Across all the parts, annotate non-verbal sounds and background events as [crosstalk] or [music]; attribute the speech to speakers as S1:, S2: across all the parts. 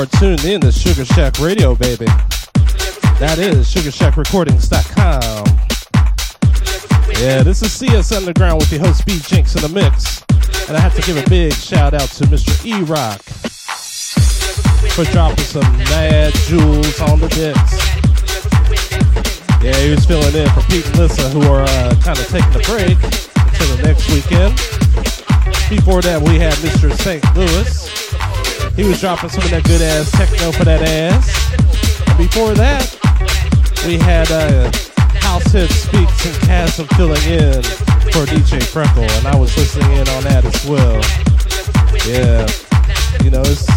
S1: are tuned in to Sugar Shack Radio, baby. That is SugarShackRecordings.com. Yeah, this is CS Underground with your host B Jinx in the mix. And I have to give a big shout out to Mr. E Rock for dropping some mad jewels on the decks. Yeah, he was filling in for Pete and Lissa, who are uh, kind of taking a break until the next weekend. Before that, we had Mr. St. Louis. He was dropping some of that good ass techno for that ass. Before that, we had uh, Househead Speaks and Chasm filling in for DJ Freckle, and I was listening in on that as well. Yeah, you know, it's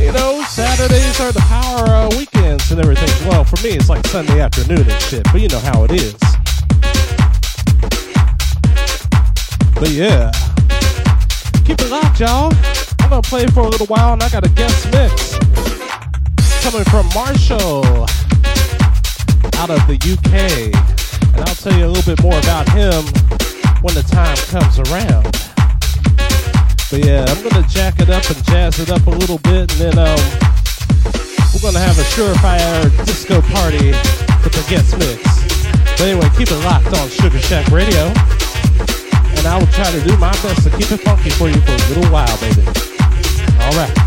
S1: you know, Saturdays are the power uh, weekends and everything. Well, for me, it's like Sunday afternoon and shit, but you know how it is. But yeah, keep it locked, y'all. I'm gonna play for a little while, and I got a guest mix coming from Marshall out of the UK, and I'll tell you a little bit more about him when the time comes around. But yeah, I'm gonna jack it up and jazz it up a little bit, and then um, we're gonna have a surefire disco party with the guest mix. But anyway, keep it locked on Sugar Shack Radio, and I will try to do my best to keep it funky for you for a little while, baby. All right.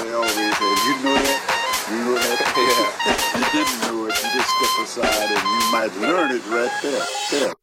S1: somebody always says, you know that, you know that. [laughs] Yeah. you didn't know it, you just step aside and you might learn it right there. Yeah.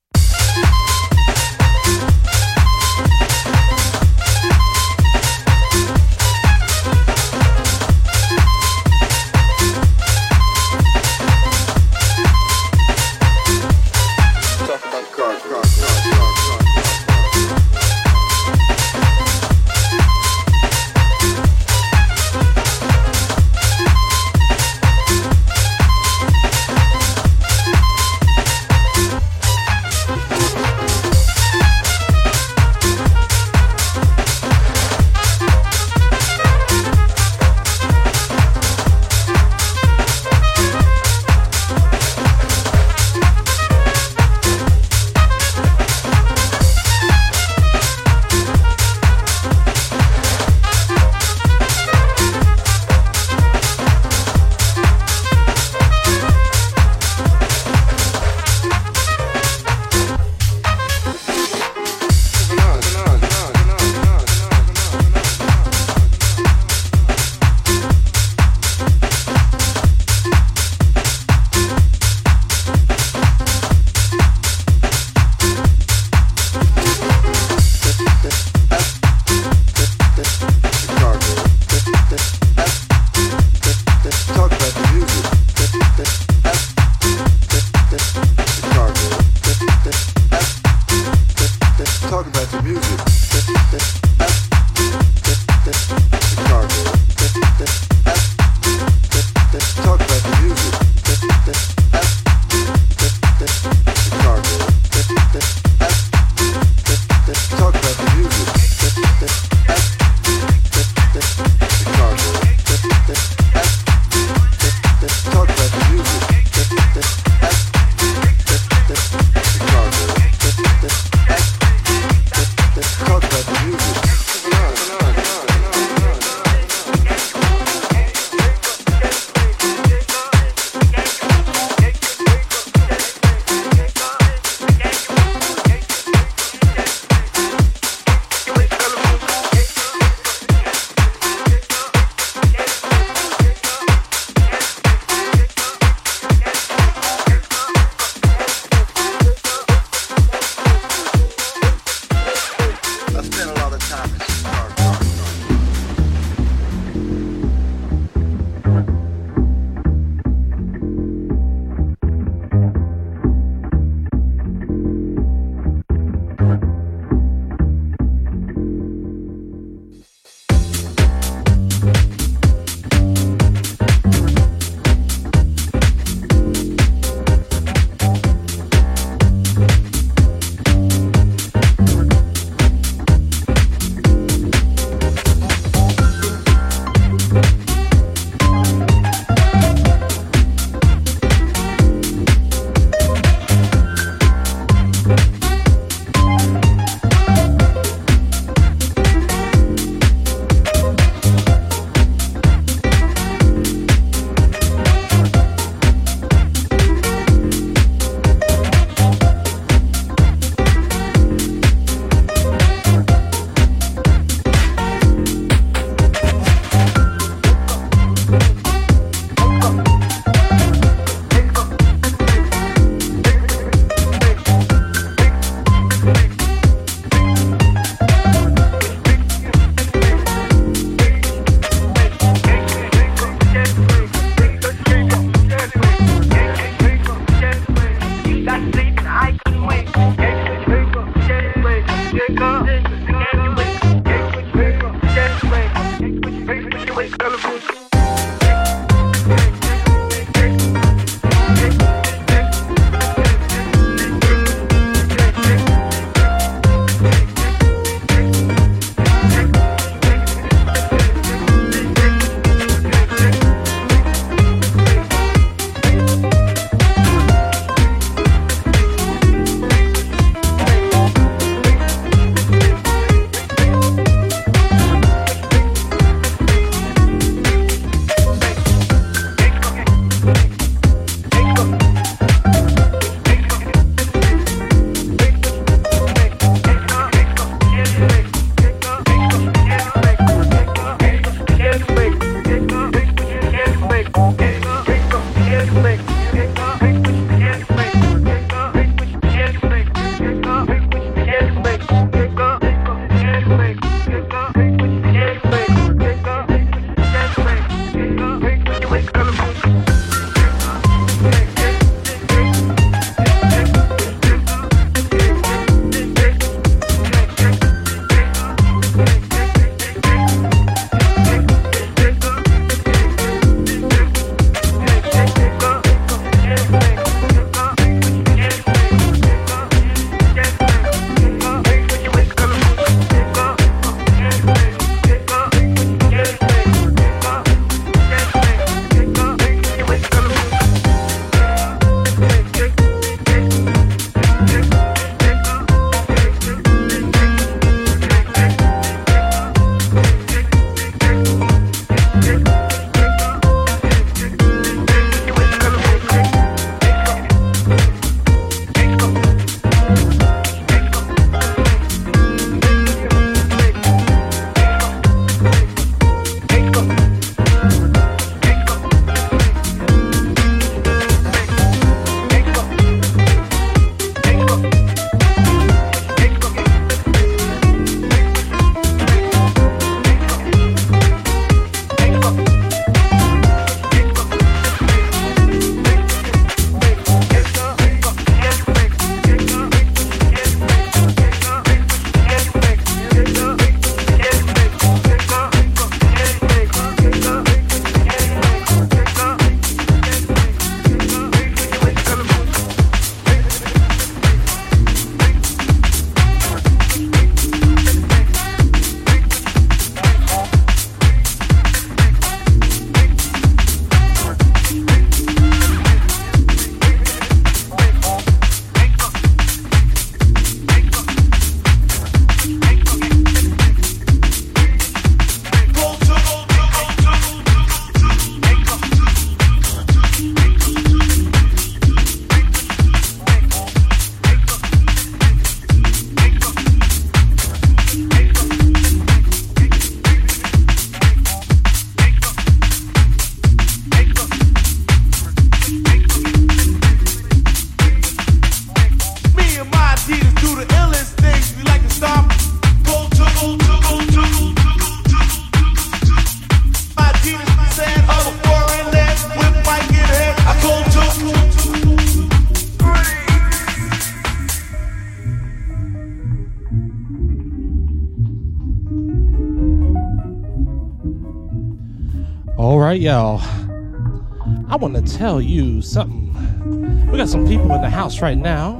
S1: House right now.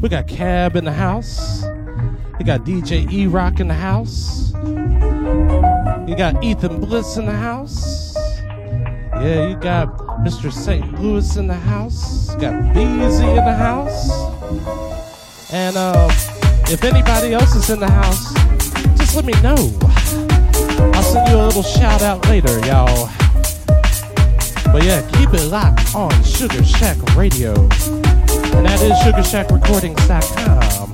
S1: We got Cab in the house. We got DJ E Rock in the house. You got Ethan Bliss in the house. Yeah, you got Mr. St. Louis in the house. You got Beezy in the house. And uh, if anybody else is in the house, just let me know. I'll send you a little shout out later, y'all. But yeah, keep it locked on Sugar Shack Radio. And that is SugarShackRecordings.com.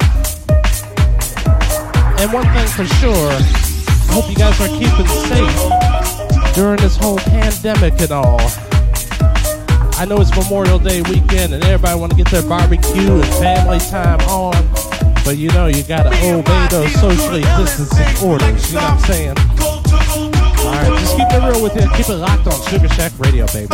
S1: And one thing for sure, I hope you guys are keeping safe during this whole pandemic and all. I know it's Memorial Day weekend and everybody want to get their barbecue and family time on. But you know, you gotta obey those socially distancing orders. You know what I'm saying? Alright, just keep it real with you. Keep it locked on Sugar Shack Radio, baby.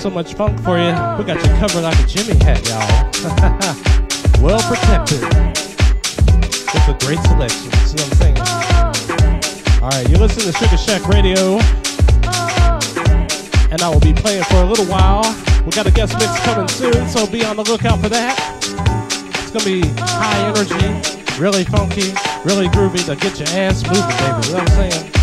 S1: So much funk for you. We got you covered like a Jimmy hat, y'all. [laughs] well protected. With a great selection. See what I'm saying? Alright, you listen to Sugar Shack Radio. And I will be playing for a little while. We got a guest mix coming soon, so be on the lookout for that. It's gonna be high energy, really funky, really groovy to get your ass moving, baby. You know what I'm saying?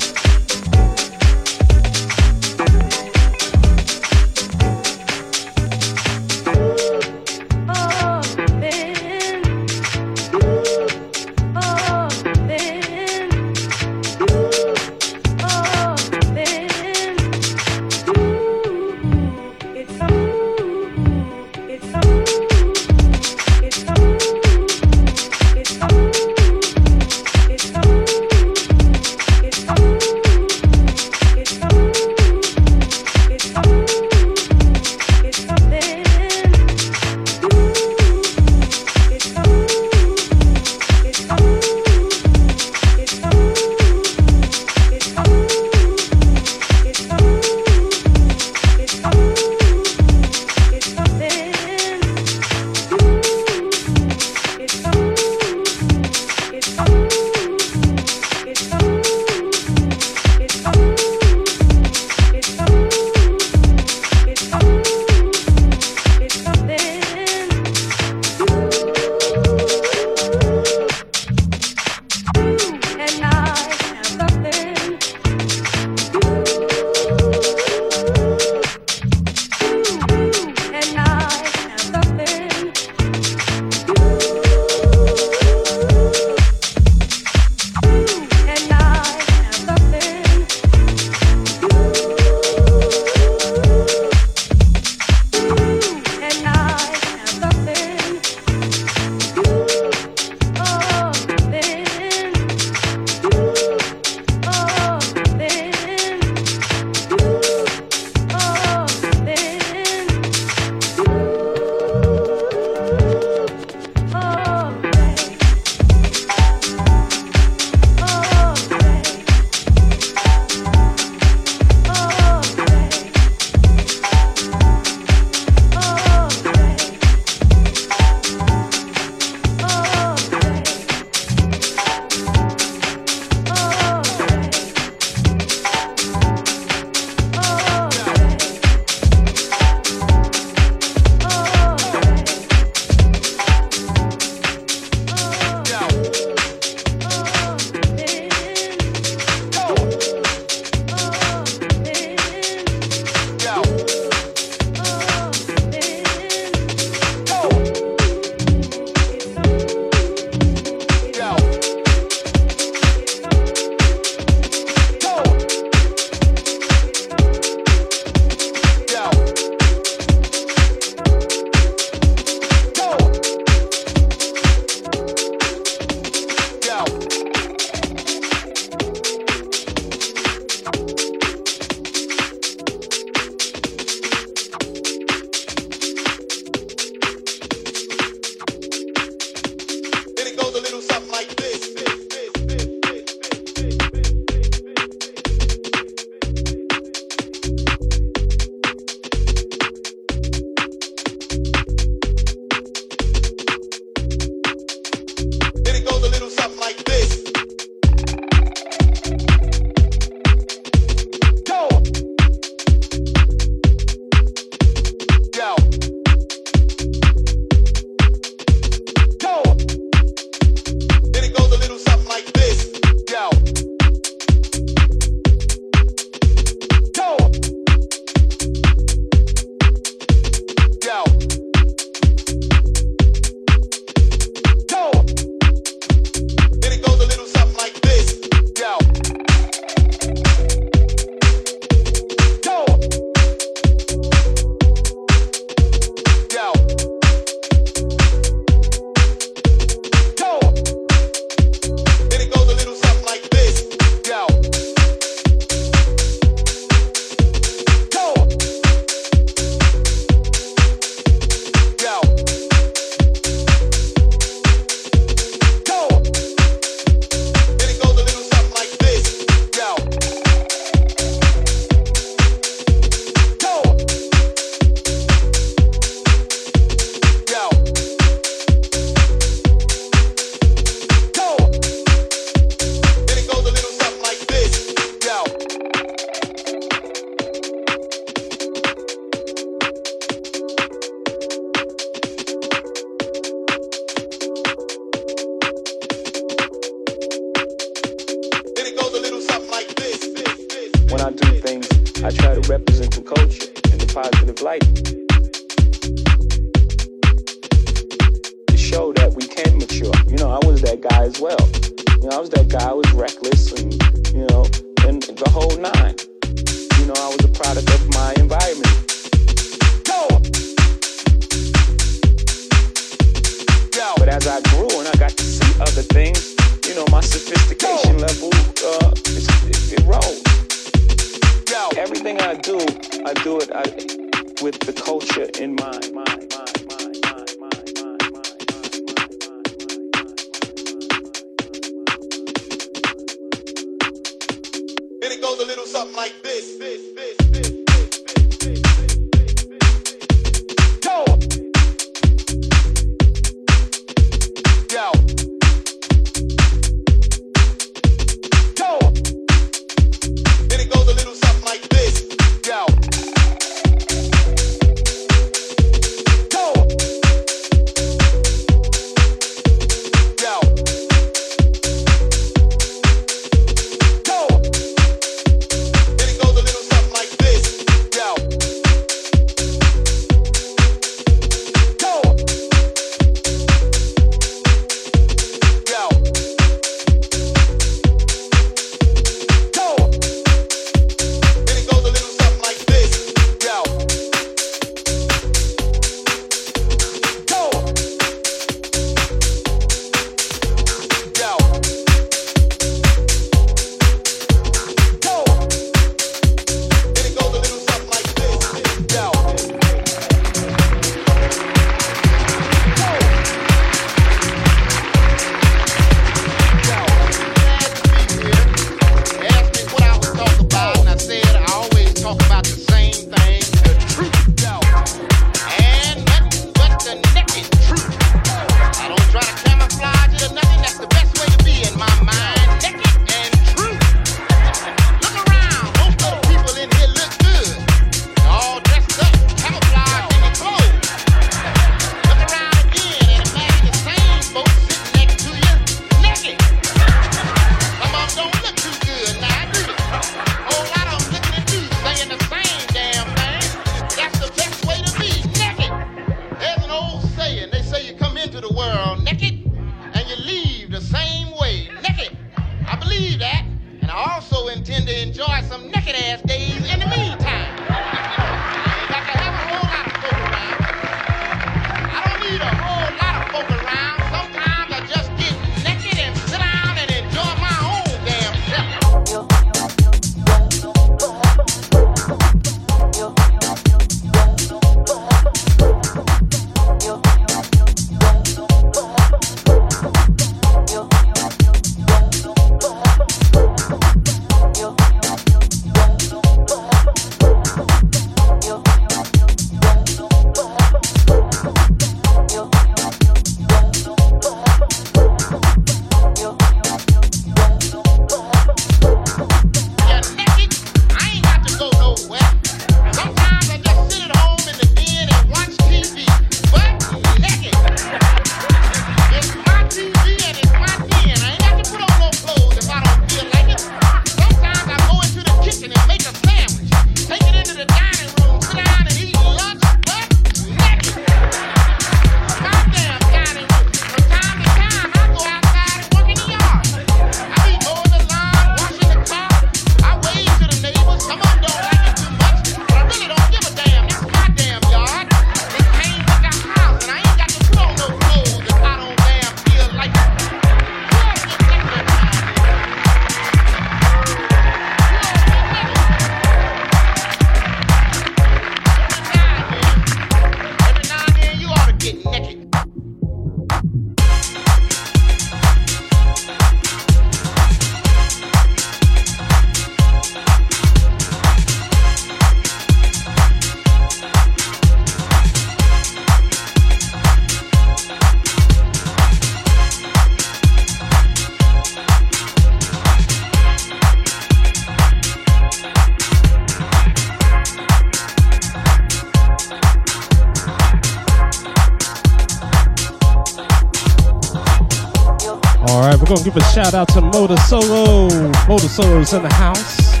S1: Shout out to Motor Solo. Motor Solo's in the house.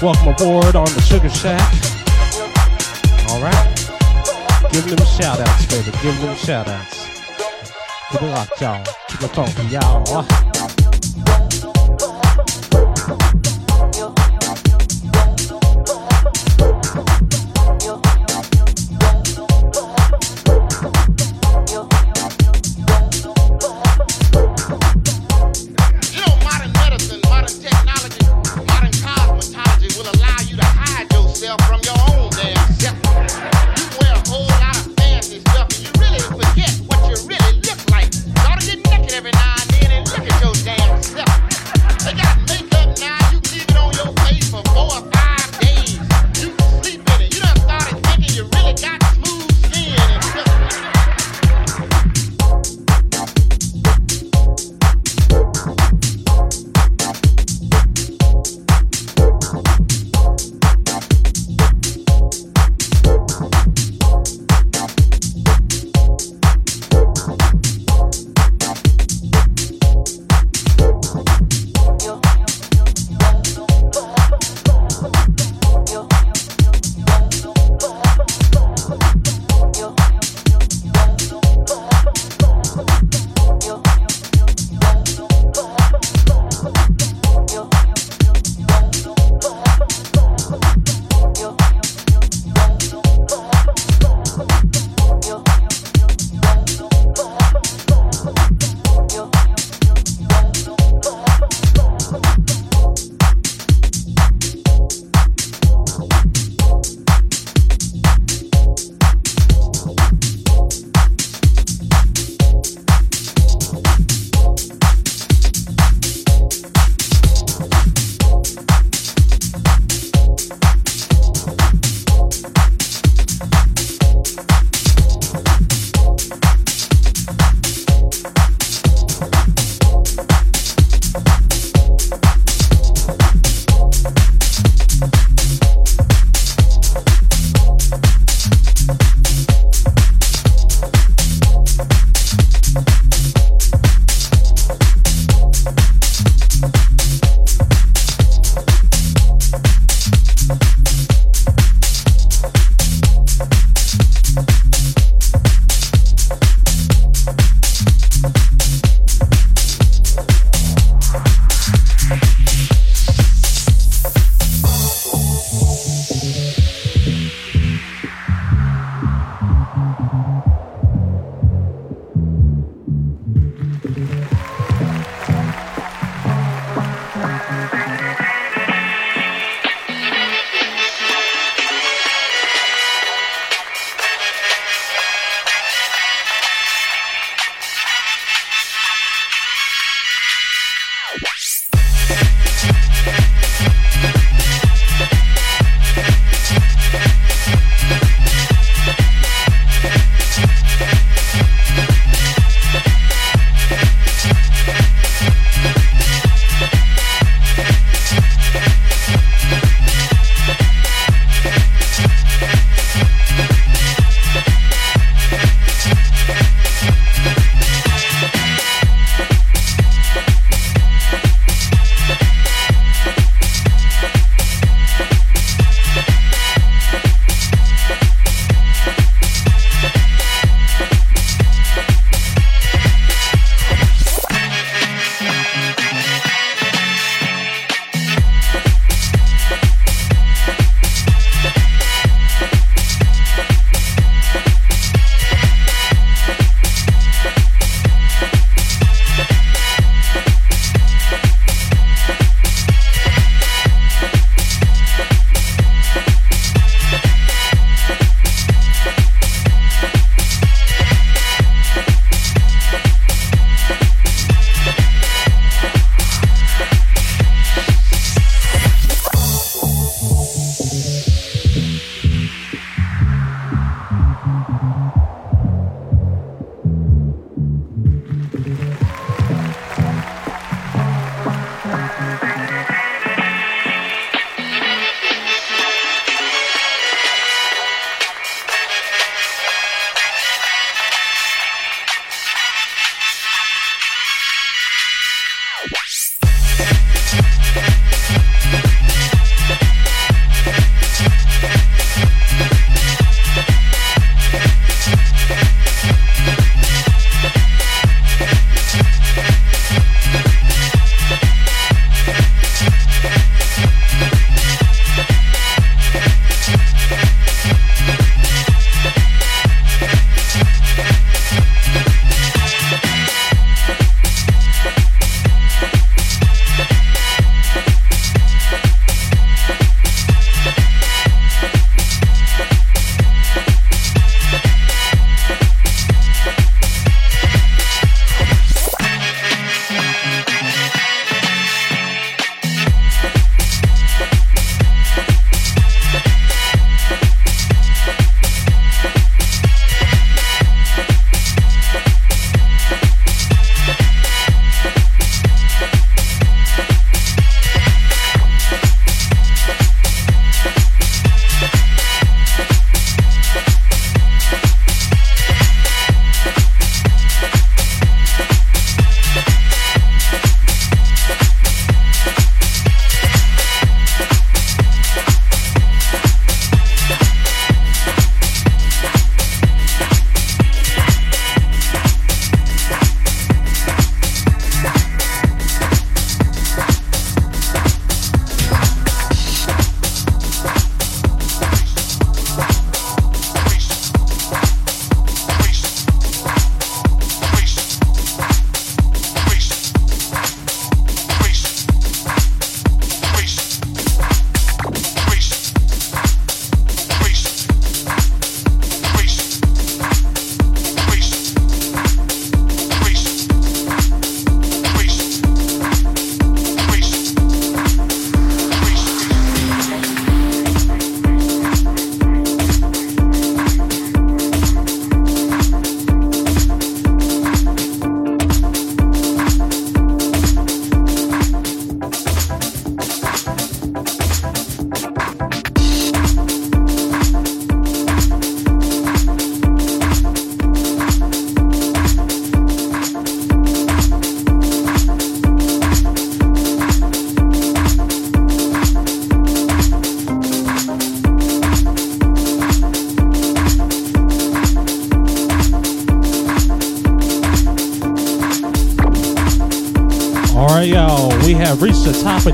S1: Welcome aboard on the Sugar Shack. All right. Give them shout outs, baby. Give them shout outs. Keep it locked, y'all.
S2: Keep it funky, y'all.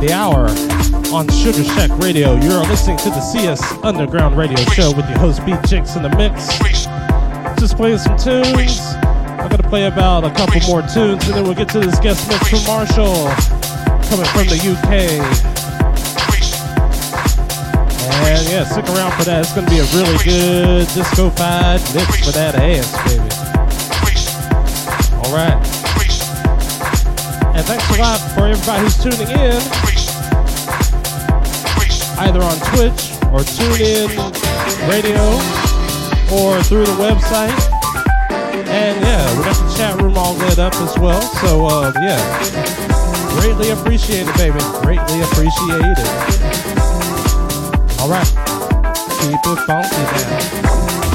S1: The hour on Sugar Shack Radio. You're listening to the CS Underground Radio Show with your host, B.Jinx in the mix. Just playing some tunes. I'm going to play about a couple more tunes, and then we'll get to this guest mix from Marshall, coming from the UK. And yeah, stick around for that. It's going to be a really good disco-fied mix for that ass, baby. All right. And thanks a lot for everybody who's tuning in, either on Twitch or TuneIn Radio or through the website. And yeah, we got the chat room all lit up as well. So uh, yeah, greatly appreciated, baby. Greatly appreciated. All right, keep it funky now.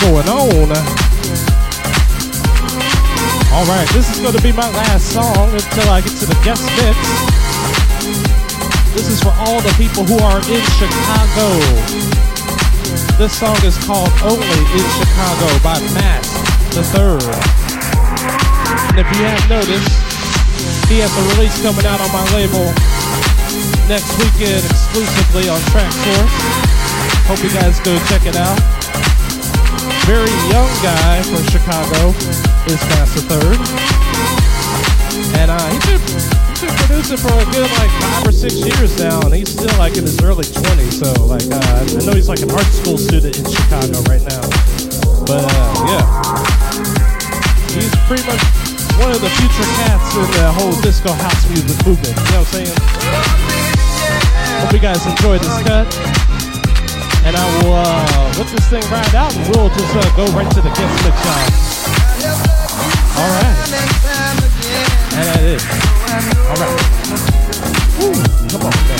S1: Going on? All right, this is going to be my last song until I get to the guest mix. This is for all the people who are in Chicago. This song is called Only in Chicago by Mass the Third. And if you have noticed, he has a release coming out on my label next weekend exclusively on Track Traxsource. Hope you guys go check it out. Very young guy from Chicago is Master Third. And uh, he's, been, he's been producing for a good like five or six years now, and he's still like in his early 20s. So like, uh, I know he's like an art school student in Chicago right now. But uh, yeah, he's pretty much one of the future cats in the whole disco house music movement. You know what I'm saying? Hope you guys enjoyed this cut. And I will uh, let this thing ride out and we'll just uh, go right to the guest mix shop. All right. And that is. All right. Woo, come on, man.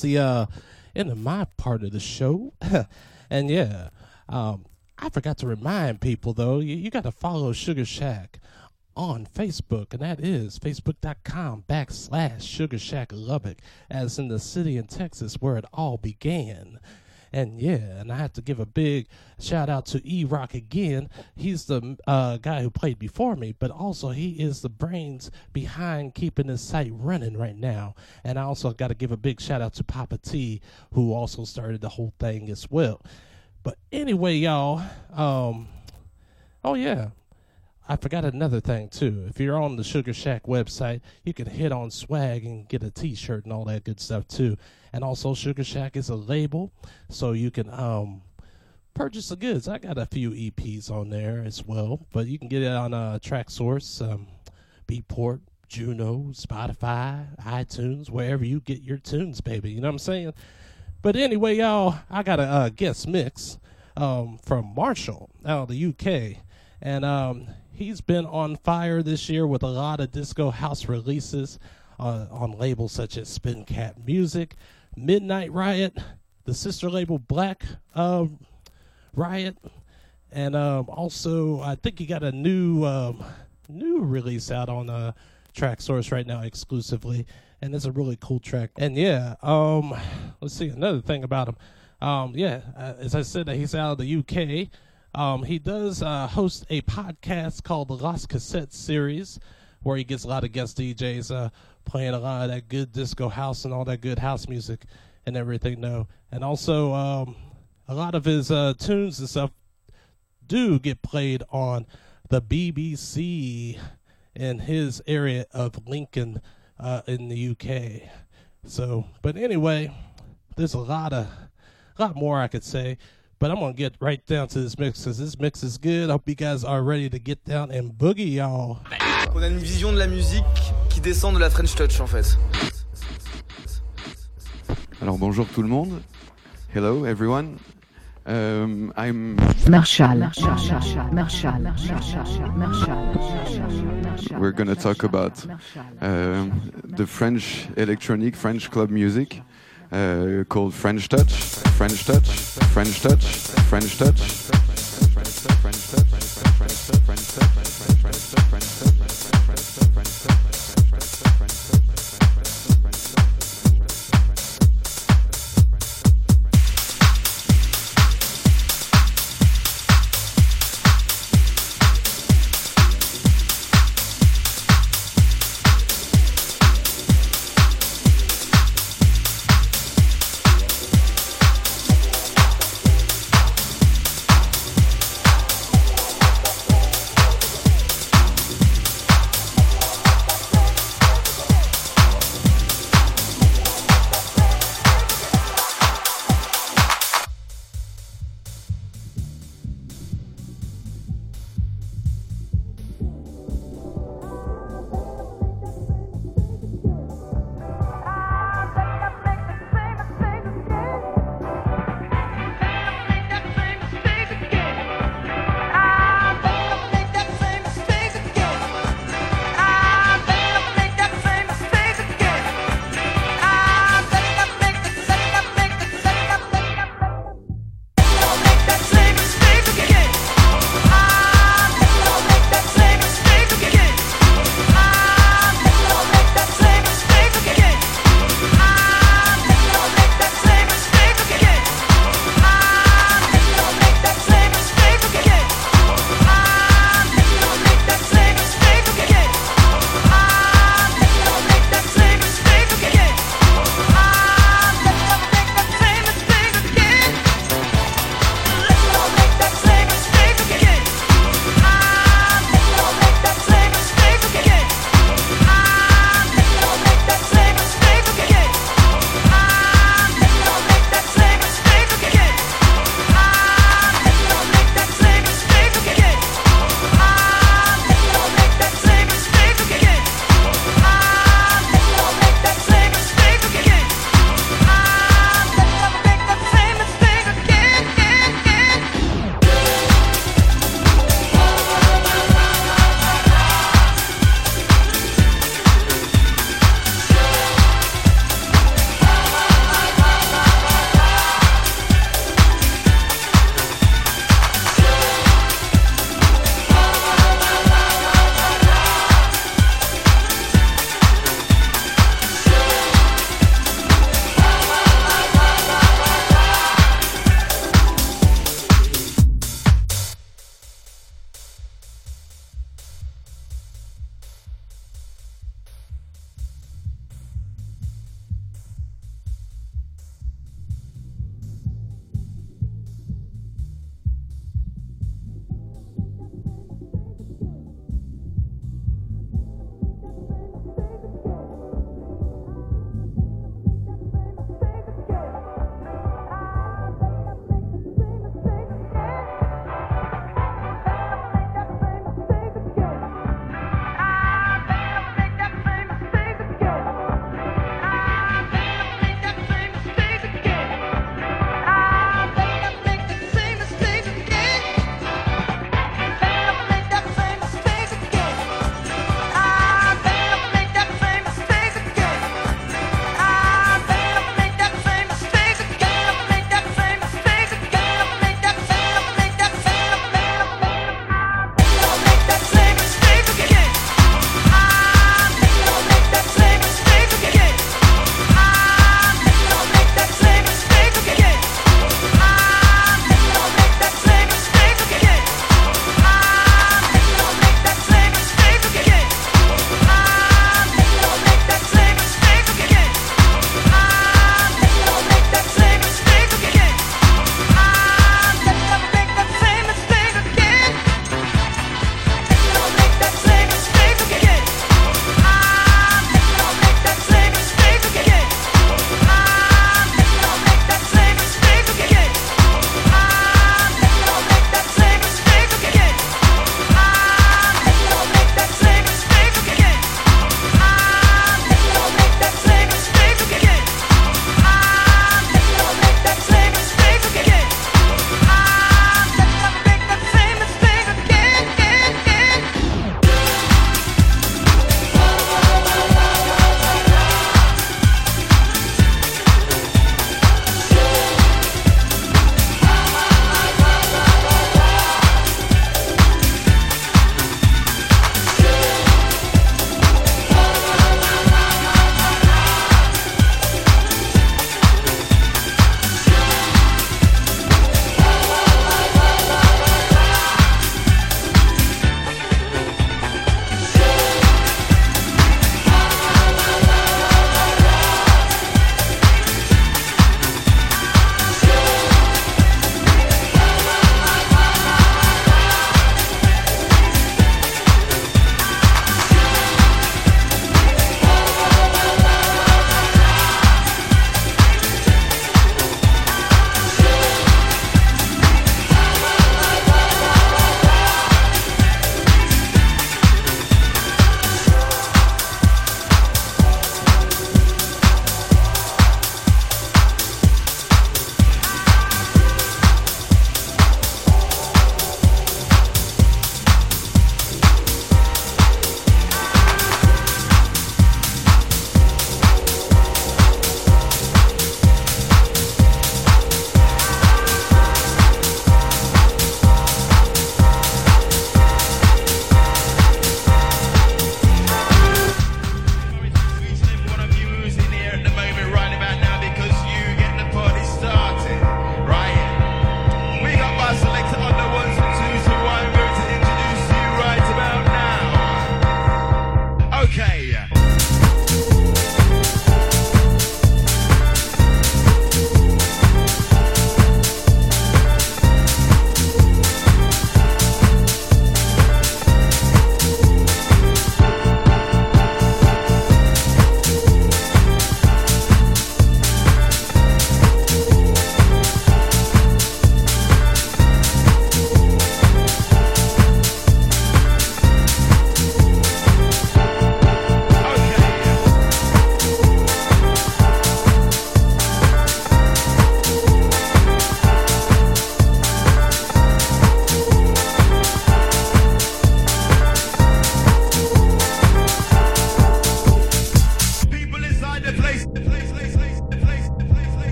S1: The uh of my part of the show. [laughs] and yeah, um I forgot to remind people though, you, you got to follow Sugar Shack on Facebook, and that is facebook.com backslash Sugar Shack Lubbock, as in the city in Texas where it all began. And yeah, and I have to give a big shout out to E Rock again. He's the uh, guy who played before me, but also he is the brains behind keeping this site running right now. And I also got to give a big shout out to Papa T, who also started the whole thing as well. But anyway, y'all, um, oh yeah, I forgot another thing too. If you're on the Sugar Shack website, you can hit on swag and get a T-shirt and all that good stuff too. And also, Sugar Shack is a label, so you can um purchase the goods. I got a few EPs on there as well, but you can get it on uh, Traxsource, um, Beatport, Juno, Spotify, iTunes, wherever you get your tunes, baby. You know what I'm saying? But anyway, y'all, I got a uh, guest mix um, from Marshall out of the UK, and um, he's been on fire this year with a lot of disco house releases uh, on labels such as Spin Cat Music, Midnight Riot, the sister label Black uh, Riot, and um, also I think he got a new um, new release out on uh, Traxsource right now exclusively, and it's a really cool track. And yeah, um, let's see another thing about him. Um, yeah, uh, as I said, he's out of the UK. Um, he does uh, host a podcast called the Lost Cassette Series, where he gets a lot of guest DJs uh, playing a lot of that good disco house and all that good house music and everything. No, and also um, a lot of his uh, tunes and stuff do get played on the BBC in his area of Lincoln uh, in the UK. So, but anyway, there's a lot of, a lot more I could say. But I'm gonna get right down to this mix because this mix is good. I hope you guys are ready to get down and boogie, y'all.
S3: On a une vision de la musique qui descend de la French Touch en fait.
S4: Alors bonjour tout le monde. Hello everyone. Um, I'm
S5: Marshall. Marshall. Marshall. Marshall. Marshall. Marshall.
S4: We're gonna talk about um, the French electronic French club music uh, called French Touch, French Touch, French Touch, French Touch.
S1: French touch.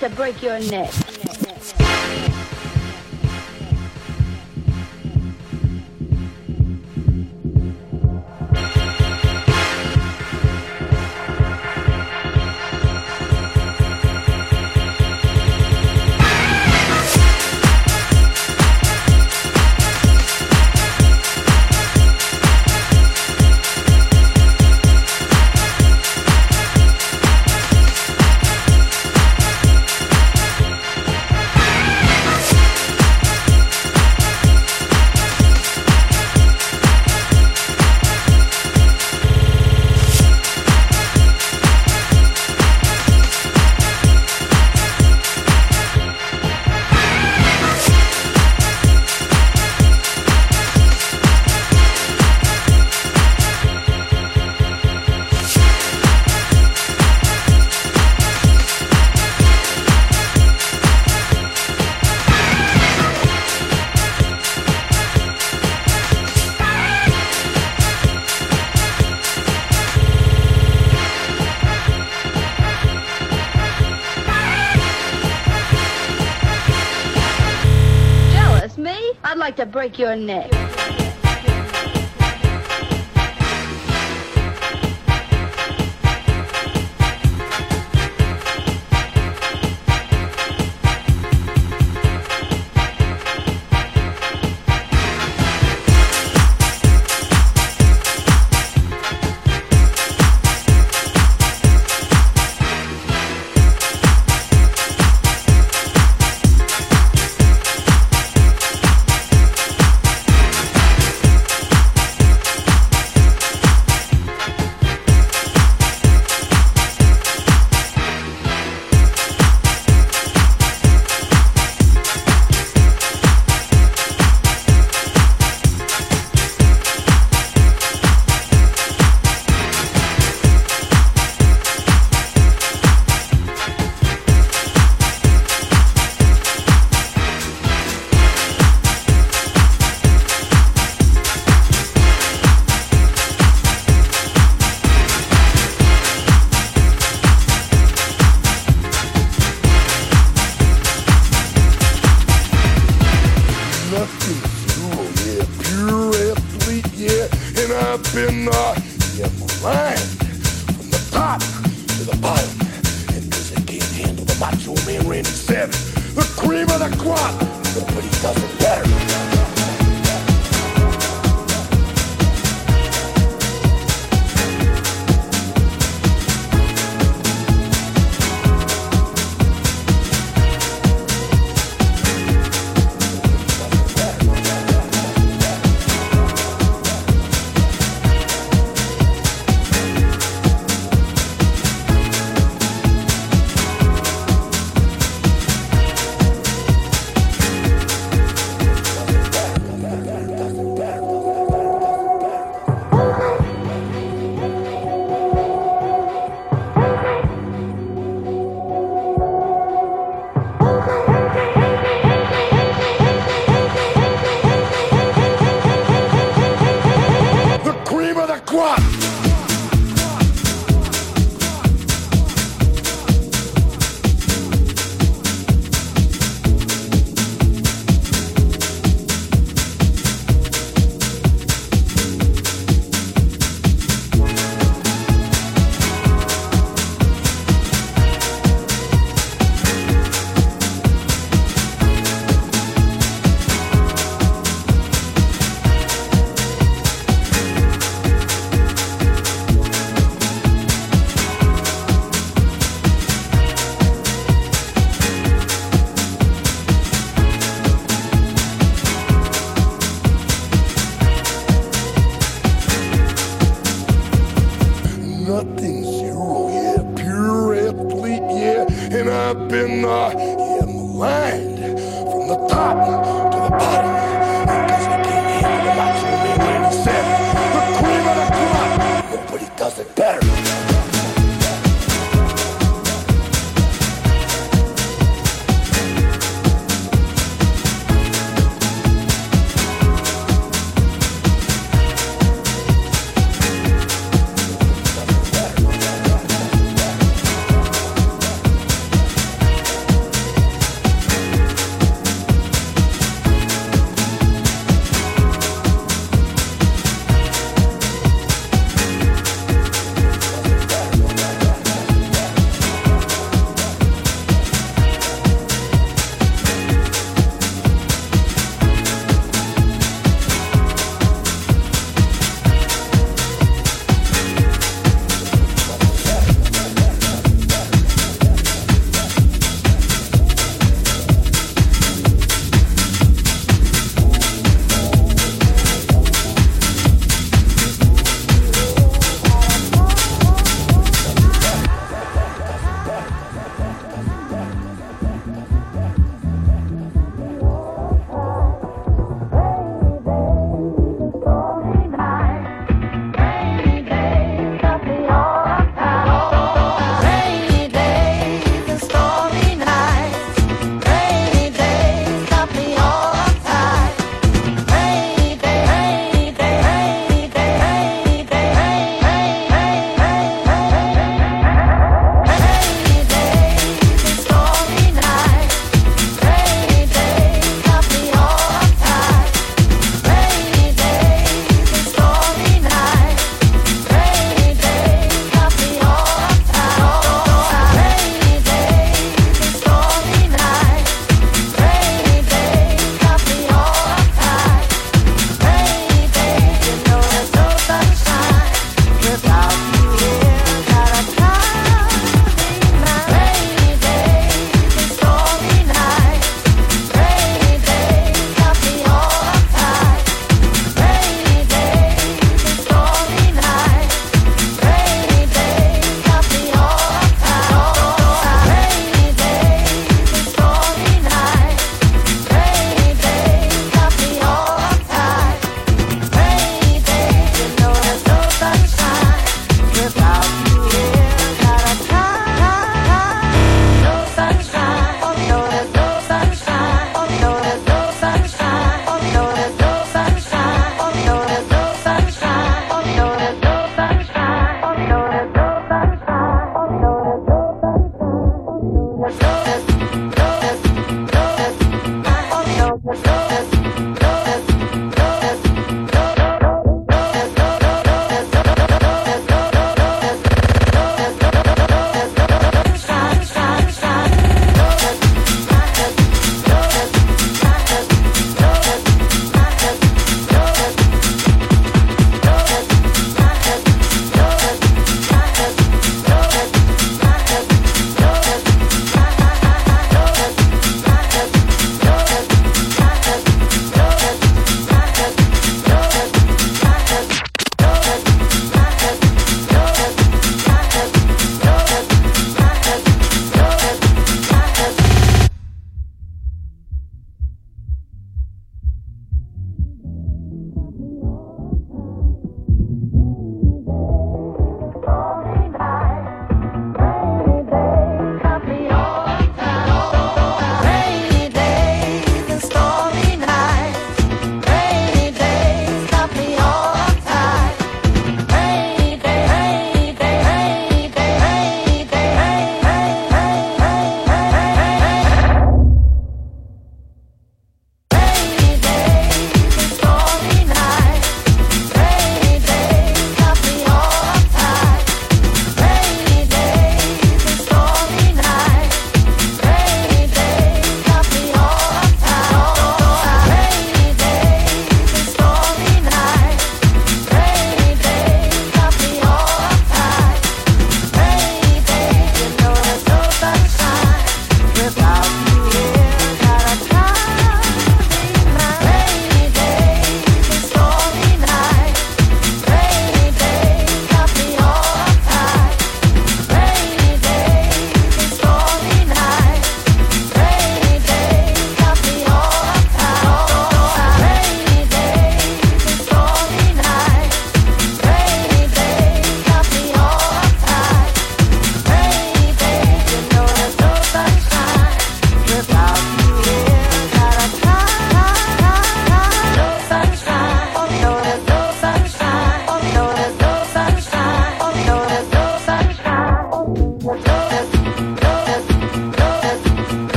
S1: Break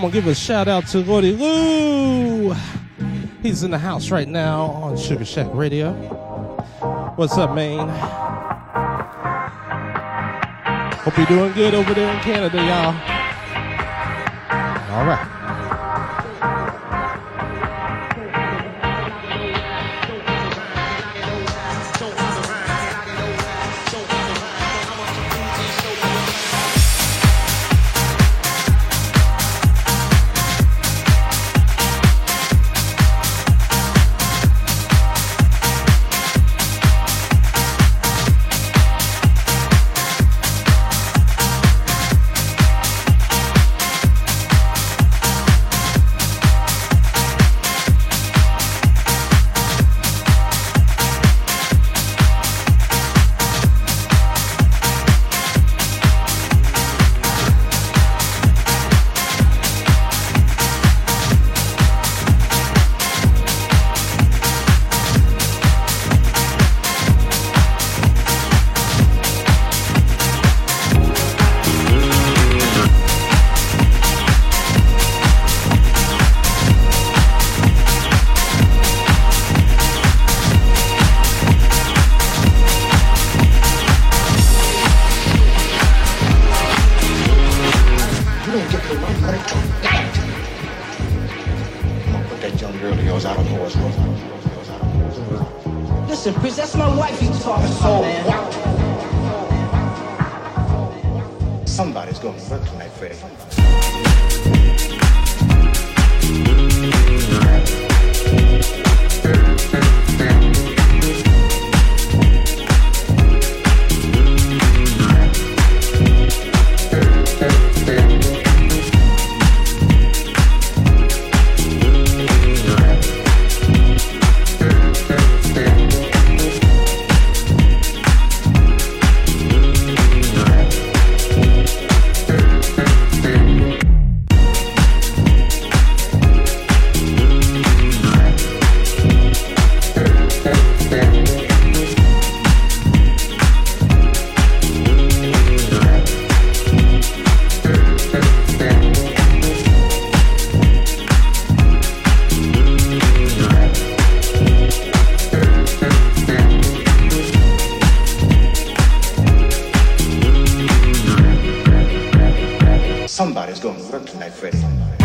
S1: I'm gonna give a shout out to Roddy Lou. He's in the house right now on Sugar Shack Radio. What's up, man? Hope you're doing good over there in Canada, y'all.
S6: Somebody's gonna run tonight, Freddie.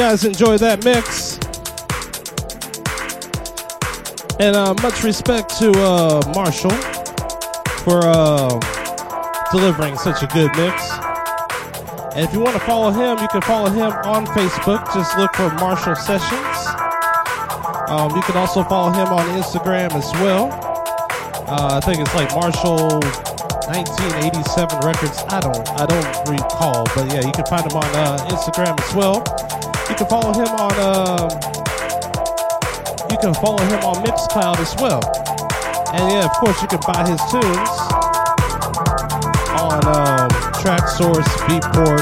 S1: Guys enjoy that mix. And uh, much respect to uh, Marshall for uh, delivering such a good mix. And if you want to follow him, you can follow him on Facebook. Just look for Marshall Sessions. Um, you can also follow him on Instagram as well. Uh, I think it's like Marshall 1987 Records. I don't, I don't recall, but yeah, you can find him on uh, Instagram as well. Can follow him on, um, you can follow him on Mixcloud as well. And yeah, of course, you can buy his tunes on um, Traxsource, Beatport,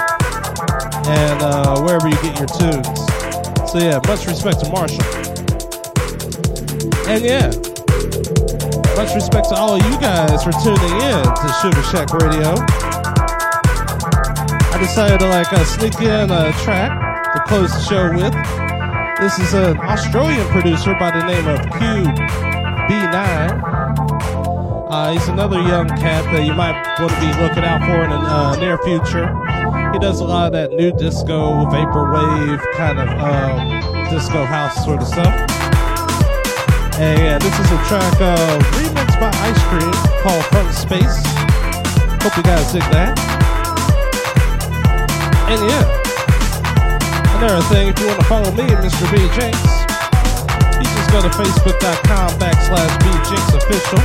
S1: and uh, wherever you get your tunes. So yeah, much respect to Marshall. And yeah, much respect to all of you guys for tuning in to Sugar Shack Radio. I decided to like uh, sneak in a track close the show with. This is an Australian producer by the name of QB9. Uh, he's another young cat that you might want to be looking out for in the uh, near future. He does a lot of that new disco, vaporwave kind of um, disco house sort of stuff. And yeah, this is a track uh, remixed by Ice Cream called From Space. Hope you guys dig that. And yeah, another thing, if you want to follow me, Mr. B Jinx, you just go to facebook.com backslash B Jinx official.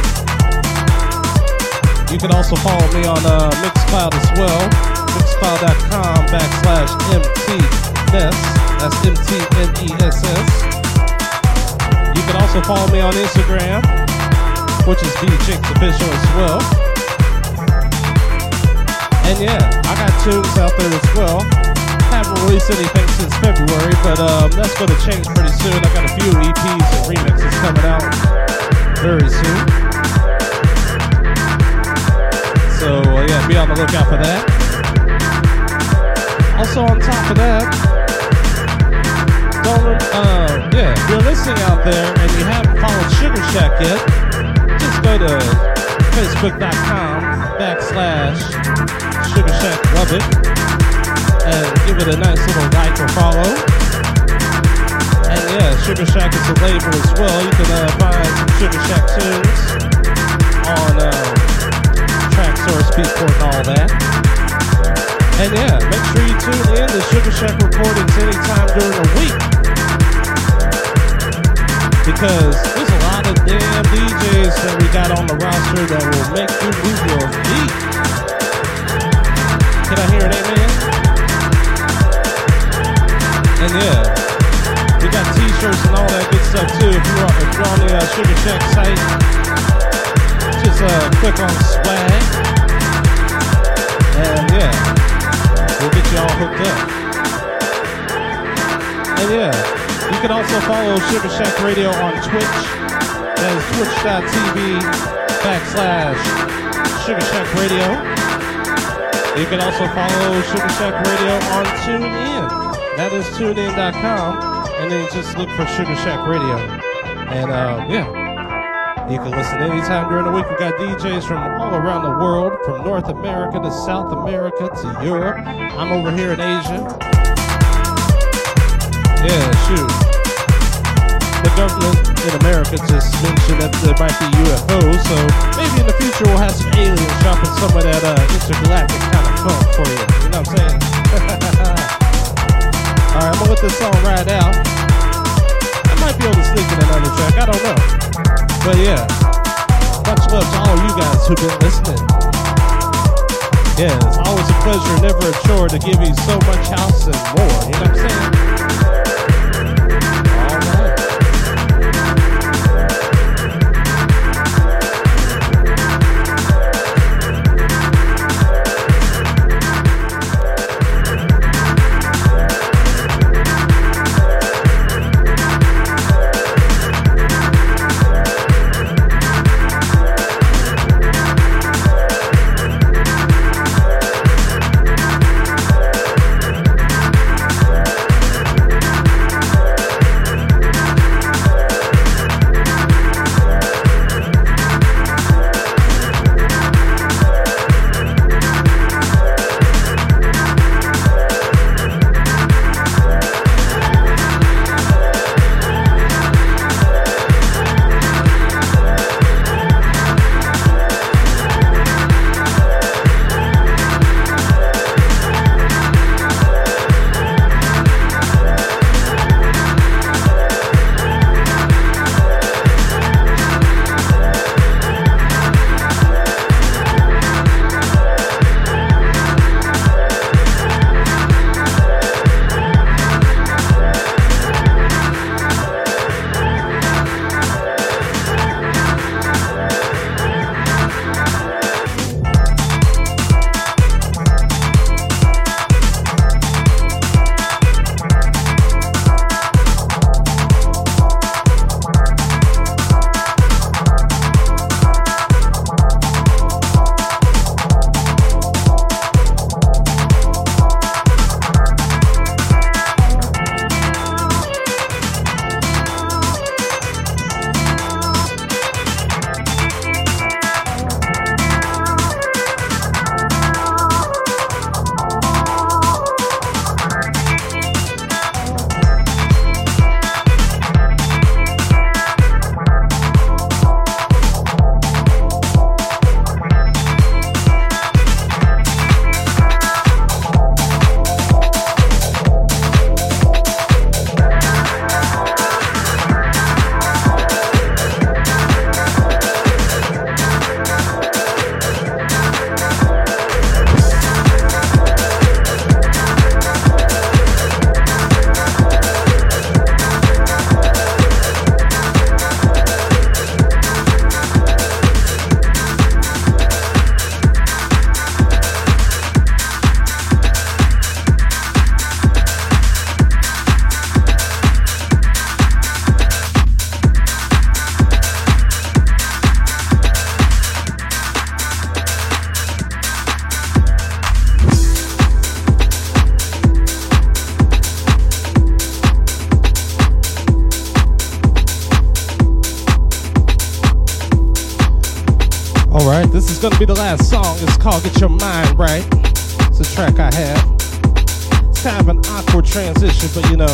S1: You can also follow me on uh, Mixcloud as well. Mixcloud.com backslash MTNES. That's M-T-N-E-S-S. You can also follow me on Instagram, which is BJinx official as well. And yeah, I got tunes out there as well. Haven't released anything since February, but um, that's going to change pretty soon. I got a few EPs and remixes coming out very soon. So uh, yeah, be on the lookout for that. Also on top of that, don't uh, yeah, if you're listening out there and you haven't followed Sugar Shack yet, just go to facebook.com backslash Sugar Shack Lubbock and give it a nice little like or follow. And yeah, Sugar Shack is a label as well. You can uh, find Sugar Shack tunes on uh, Traxsource, Beatport, and all that. And yeah, make sure you tune in to Sugar Shack recordings anytime during the week. Because there's a lot of damn DJs that we got on the roster that will make you move your. And yeah, we got t-shirts and all that good stuff too. If you're on, if you're on the uh, Sugar Shack site, just uh, click on swag. And yeah, we'll get you all hooked up. And yeah, you can also follow Sugar Shack Radio on Twitch. That is twitch.tv backslash Sugar Shack Radio. You can also follow Sugar Shack Radio on TuneIn. That is tunein.com. And then just look for Sugar Shack Radio. And uh, yeah. You can listen anytime during the week. We got DJs from all around the world, from North America to South America to Europe. I'm over here in Asia. Yeah, shoot. The government in America just mentioned that there might be UFOs, so maybe in the future we'll have some aliens dropping some of that uh, intergalactic kind of funk for you. You know what I'm saying? Alright, I'm gonna let this song ride out. I might be able to sneak in another track, I don't know. But yeah, much love to all you guys who've been listening. Yeah, it's always a pleasure, never a chore to give you so much house and more. You know what I'm saying?
S7: Gonna be the last song. It's called Get Your Mind Right. It's a track I have. It's kind of an awkward transition, but you know,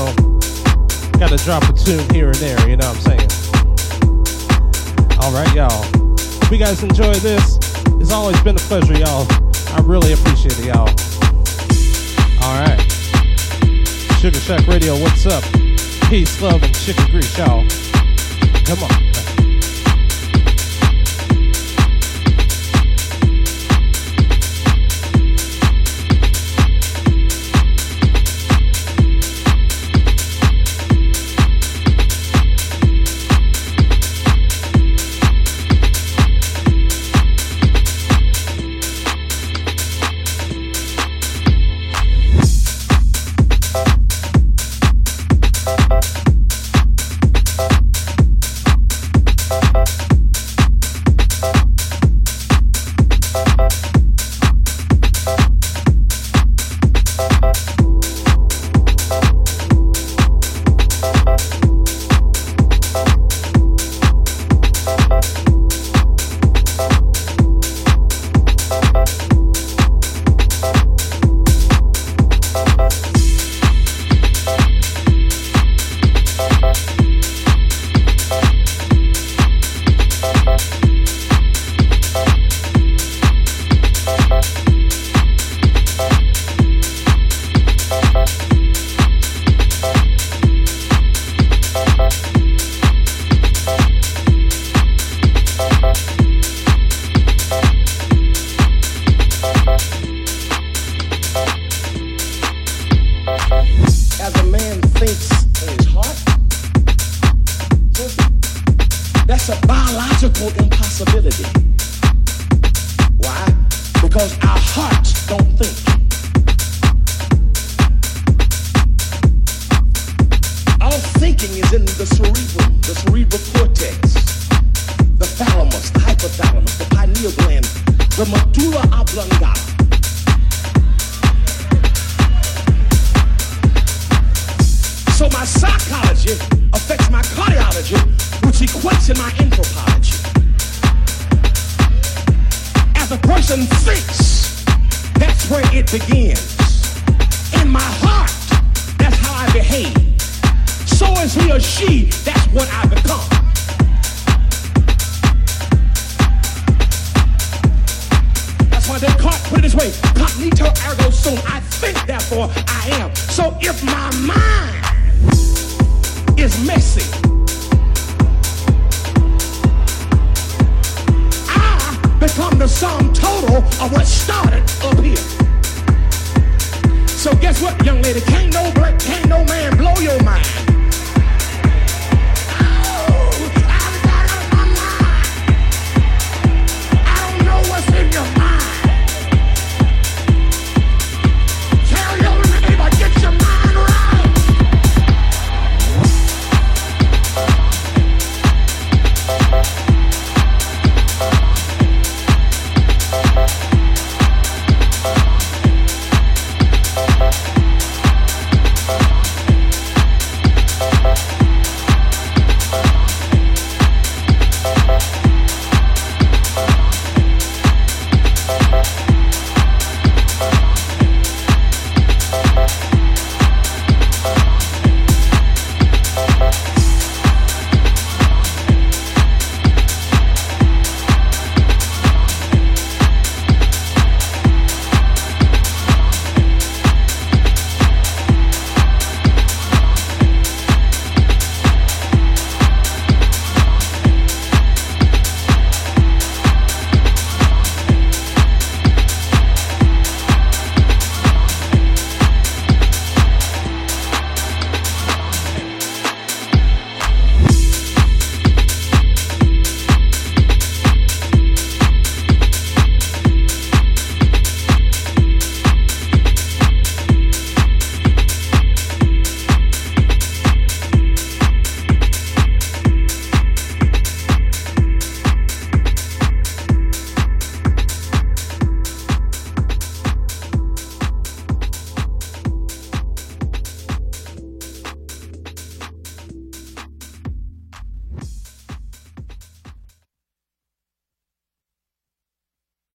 S7: gotta drop a tune here and there, you know what I'm saying? Alright, y'all. Hope you guys enjoy this. It's always been a pleasure, y'all. I really appreciate it, y'all. Alright. Sugar Shack Radio, what's up? Peace, love, and chicken grease, y'all. Come on.